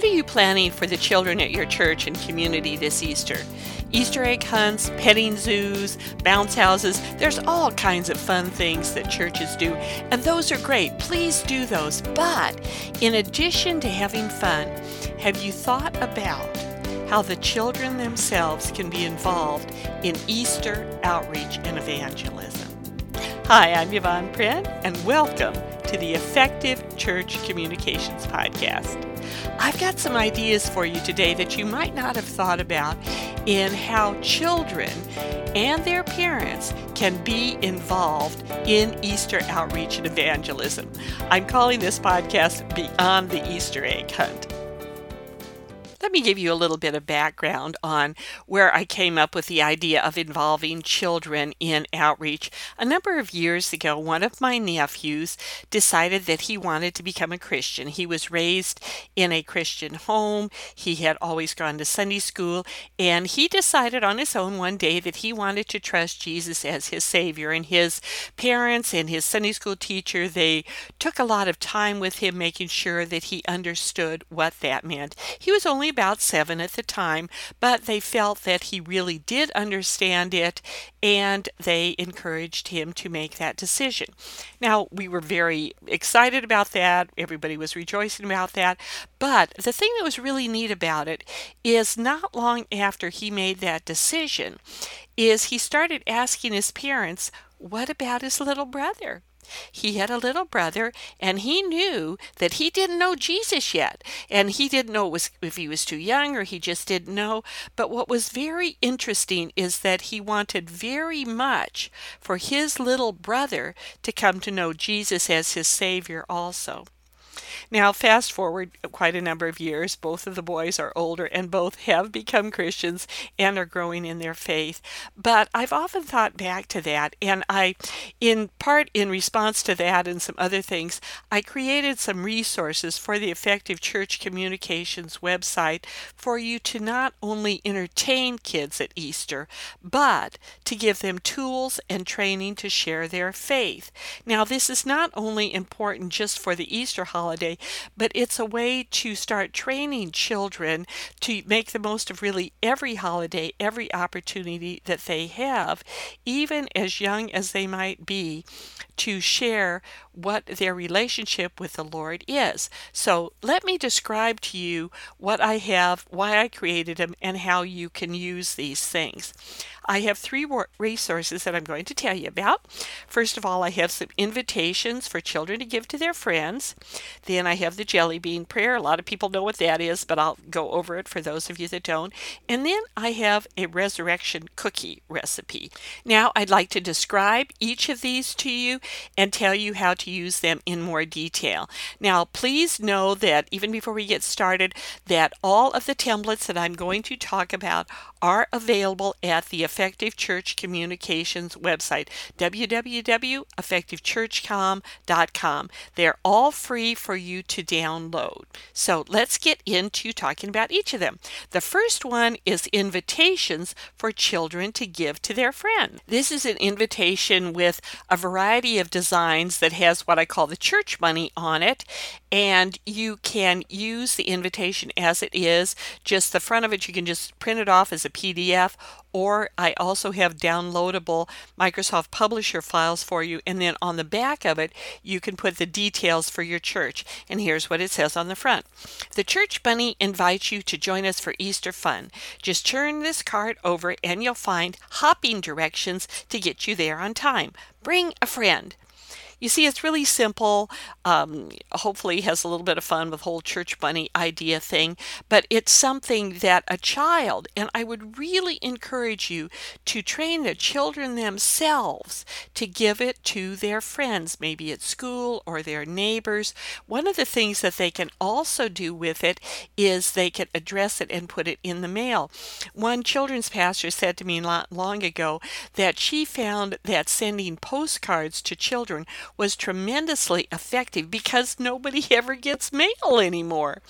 What are you planning for the children at your church and community this Easter? Easter egg hunts, petting zoos, bounce houses. There's all kinds of fun things that churches do, and those are great. Please do those. But in addition to having fun, have you thought about how the children themselves can be involved in Easter outreach and evangelism? Hi, I'm Yvon Prehn, and welcome to the Effective Church Communications Podcast. I've got some ideas for you today that you might not have thought about in how children and their parents can be involved in Easter outreach and evangelism. I'm calling this podcast Beyond the Easter Egg Hunt. Let me give you a little bit of background on where I came up with the idea of involving children in outreach. A number of years ago, one of my nephews decided that he wanted to become a Christian. He was raised in a Christian home, he had always gone to Sunday school, and he decided on his own one day that he wanted to trust Jesus as his Savior. And his parents and his Sunday school teacher, they took a lot of time with him, making sure that he understood what that meant. He was only about seven at the time, but they felt that he really did understand it and they encouraged him to make that decision. Now, we were very excited about that. Everybody was rejoicing about that. But the thing that was really neat about it is not long after he made that decision is he started asking his parents, what about his little brother? He had a little brother, and he knew that he didn't know Jesus yet. And he didn't know was, if he was too young or he just didn't know. But what was very interesting is that he wanted very much for his little brother to come to know Jesus as his Savior also. Now, fast forward quite a number of years, both of the boys are older and both have become Christians and are growing in their faith. But I've often thought back to that, and I, in part in response to that and some other things, I created some resources for the Effective Church Communications website for you to not only entertain kids at Easter, but to give them tools and training to share their faith. Now, this is not only important just for the Easter holiday, but it's a way to start training children to make the most of really every holiday, every opportunity that they have, even as young as they might be, to share what their relationship with the Lord is. So let me describe to you what I have, why I created them, and how you can use these things. I have three resources that I'm going to tell you about. First of all, I have some invitations for children to give to their friends. Then I have the jelly bean prayer. A lot of people know what that is, but I'll go over it for those of you that don't. And then I have a resurrection cookie recipe. Now, I'd like to describe each of these to you and tell you how to use them in more detail. Now, please know that even before we get started, that all of the templates that I'm going to talk about are available at the Effective Church Communications website, www.effectivechurchcom.com. They're all free for you to download. So let's get into talking about each of them. The first one is invitations for children to give to their friend. This is an invitation with a variety of designs that has what I call the church bunny on it, and you can use the invitation as it is. Just the front of it, you can just print it off as a PDF, or I also have downloadable Microsoft Publisher files for you. And then on the back of it, you can put the details for your church. And here's what it says on the front The Church Bunny invites you to join us for Easter fun. Just turn this card over and you'll find hopping directions to get you there on time. Bring a friend. You see, it's really simple. Um, hopefully, has a little bit of fun with whole church bunny idea thing, but it's something that a child, and I would really encourage you to train the children themselves to give it to their friends, maybe at school or their neighbors. One of the things that they can also do with it is they can address it and put it in the mail. One children's pastor said to me not long ago that she found that sending postcards to children was tremendously effective because nobody ever gets mail anymore.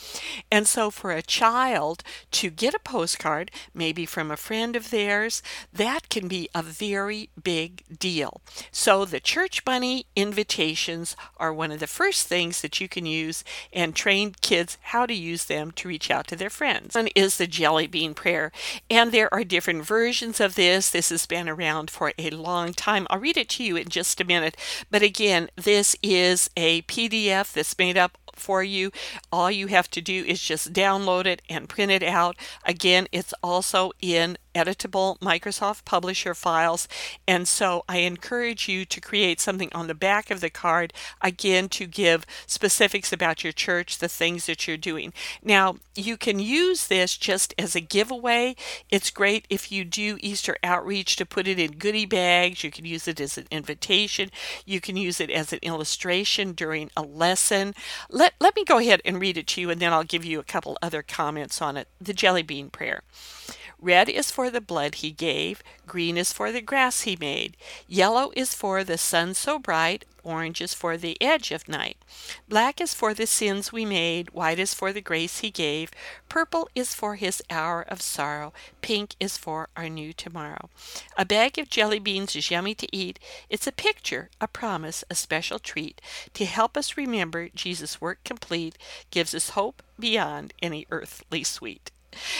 And so for a child to get a postcard, maybe from a friend of theirs, that can be a very big deal. So the Church Bunny invitations are one of the first things that you can use and train kids how to use them to reach out to their friends. One is the jelly bean prayer, and there are different versions of this. This has been around for a long time. I'll read it to you in just a minute, but again, this is a PDF that's made up for you. All you have to do is just download it and print it out. Again, it's also in editable Microsoft Publisher files. And so I encourage you to create something on the back of the card, again, to give specifics about your church, the things that you're doing. Now, you can use this just as a giveaway. It's great if you do Easter outreach to put it in goodie bags. You can use it as an invitation. You can use it as an illustration during a lesson. Let, let me go ahead and read it to you, and then I'll give you a couple other comments on it. The Jelly Bean Prayer. Red is for the blood he gave, green is for the grass he made, yellow is for the sun so bright, orange is for the edge of night. Black is for the sins we made, white is for the grace he gave, purple is for his hour of sorrow, pink is for our new tomorrow. A bag of jelly beans is yummy to eat. It's a picture, a promise, a special treat to help us remember Jesus' work complete, gives us hope beyond any earthly sweet.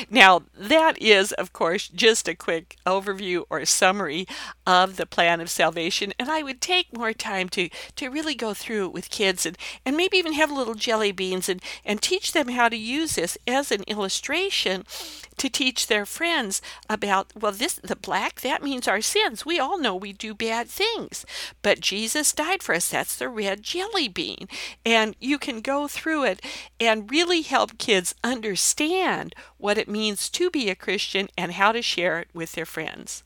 Now, that is, of course, just a quick overview or summary of the plan of salvation. And I would take more time to, to really go through it with kids and, and maybe even have little jelly beans and, and teach them how to use this as an illustration to teach their friends about, well, this, the black, that means our sins. We all know we do bad things, but Jesus died for us. That's the red jelly bean. And you can go through it and really help kids understand what it means to be a Christian and how to share it with their friends.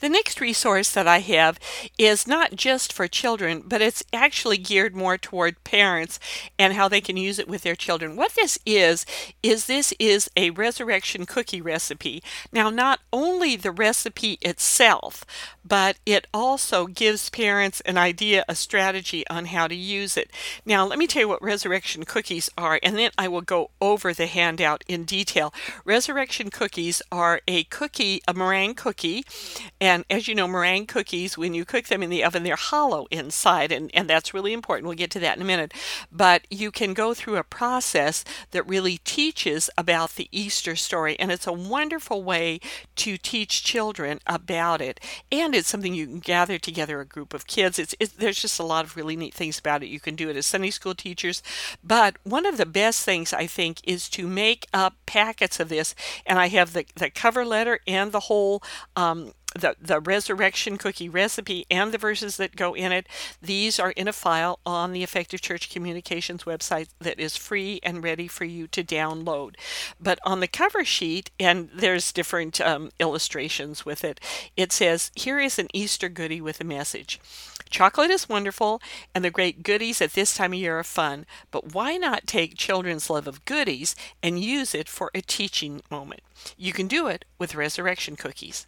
The next resource that I have is not just for children, but it's actually geared more toward parents and how they can use it with their children. What this is, is this is a resurrection cookie recipe. Now, not only the recipe itself, but it also gives parents an idea, a strategy on how to use it. Now, let me tell you what resurrection cookies are, and then I will go over the handout in detail. Resurrection cookies are a cookie, a meringue cookie and as you know, meringue cookies, when you cook them in the oven, they're hollow inside, and, and that's really important. We'll get to that in a minute. But you can go through a process that really teaches about the Easter story, and it's a wonderful way to teach children about it. And it's something you can gather together a group of kids. It's, it's there's just a lot of really neat things about it. You can do it as Sunday school teachers, but one of the best things I think is to make up packets of this, and I have the the cover letter and the whole um, the, the resurrection cookie recipe and the verses that go in it. These are in a file on the Effective Church Communications website that is free and ready for you to download. But on the cover sheet, and there's different um, illustrations with it, it says, Here is an Easter goodie with a message. Chocolate is wonderful, and the great goodies at this time of year are fun, but why not take children's love of goodies and use it for a teaching moment? You can do it with resurrection cookies.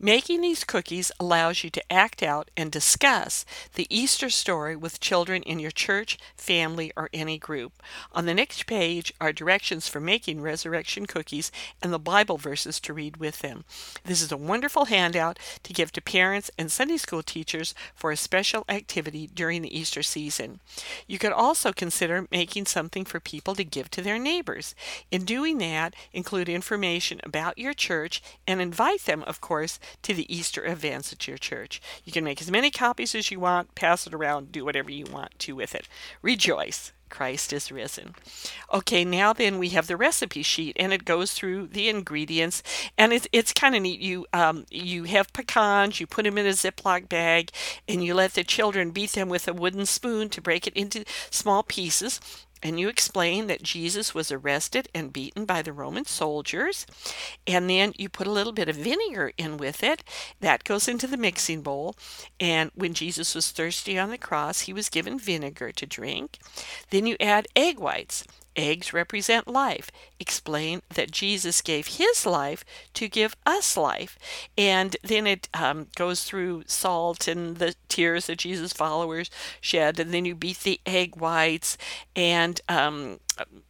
Making these cookies allows you to act out and discuss the Easter story with children in your church, family, or any group. On the next page are directions for making resurrection cookies and the Bible verses to read with them. This is a wonderful handout to give to parents and Sunday school teachers for a special activity during the Easter season. You could also consider making something for people to give to their neighbors. In doing that, include information information about your church and invite them, of course, to the Easter events at your church. You can make as many copies as you want, pass it around, do whatever you want to with it. Rejoice. Christ is risen. Okay, now then we have the recipe sheet, and it goes through the ingredients, and it's it's kind of neat. You um you have pecans, you put them in a Ziploc bag, and you let the children beat them with a wooden spoon to break it into small pieces and you explain that Jesus was arrested and beaten by the Roman soldiers. And then you put a little bit of vinegar in with it. That goes into the mixing bowl. And when Jesus was thirsty on the cross, he was given vinegar to drink. Then you add egg whites Eggs represent life. Explain that Jesus gave his life to give us life. And then it um, goes through salt and the tears that Jesus' followers shed. And then you beat the egg whites and um,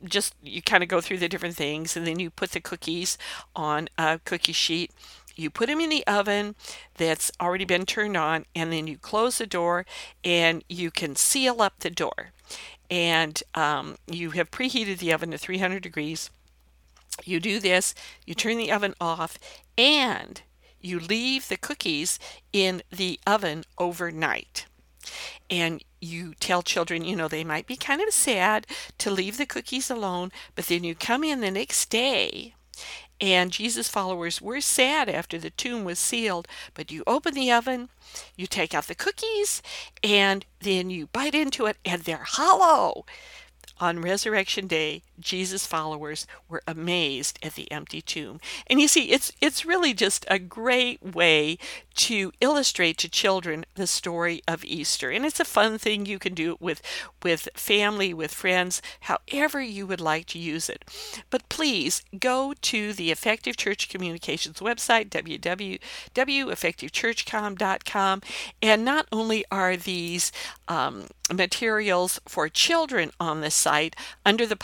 just you kind of go through the different things. And then you put the cookies on a cookie sheet you put them in the oven that's already been turned on, and then you close the door and you can seal up the door and um, you have preheated the oven to 300 degrees. You do this, you turn the oven off, and you leave the cookies in the oven overnight. And you tell children, you know, they might be kind of sad to leave the cookies alone, but then you come in the next day and Jesus' followers were sad after the tomb was sealed, but you open the oven, you take out the cookies, and then you bite into it, and they're hollow. On Resurrection Day, Jesus' followers were amazed at the empty tomb. And you see, it's it's really just a great way to illustrate to children the story of Easter. And it's a fun thing you can do with with family, with friends, however you would like to use it. But please go to the Effective Church Communications website, www.effectivechurchcom.com. And not only are these um, materials for children on the site. Under the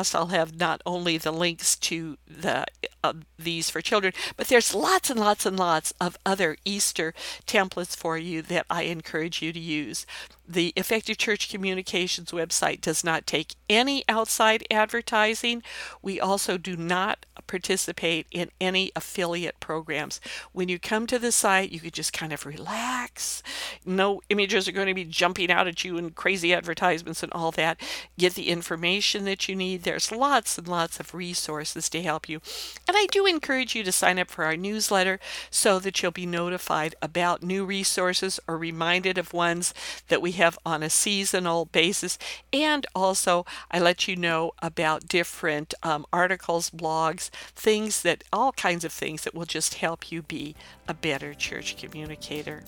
podcast, I'll have not only the links to the uh, these for children, but there's lots and lots and lots of other Easter templates for you that I encourage you to use. The Effective Church Communications website does not take any outside advertising. We also do not participate in any affiliate programs. When you come to the site, you can just kind of relax. No images are going to be jumping out at you and crazy advertisements and all that. Get the information that you need. There's lots and lots of resources to help you. And I do encourage you to sign up for our newsletter so that you'll be notified about new resources or reminded of ones that we have on a seasonal basis. And also, I let you know about different um, articles, blogs, things that, all kinds of things that will just help you be a better church communicator.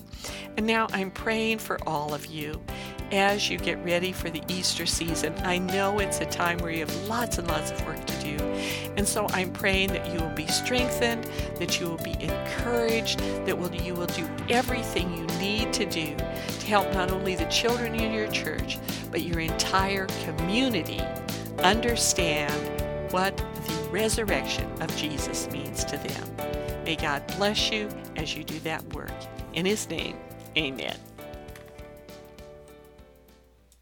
And now I'm praying for all of you as you get ready for the Easter season. I know it's a time where you have lots and lots of work to do. And so I'm praying that you will be strengthened, that you will be encouraged, that will, you will do everything you need to do to help not only the children in your church, but your entire community understand what the resurrection of Jesus means to them. May God bless you as you do that work. In His name, amen.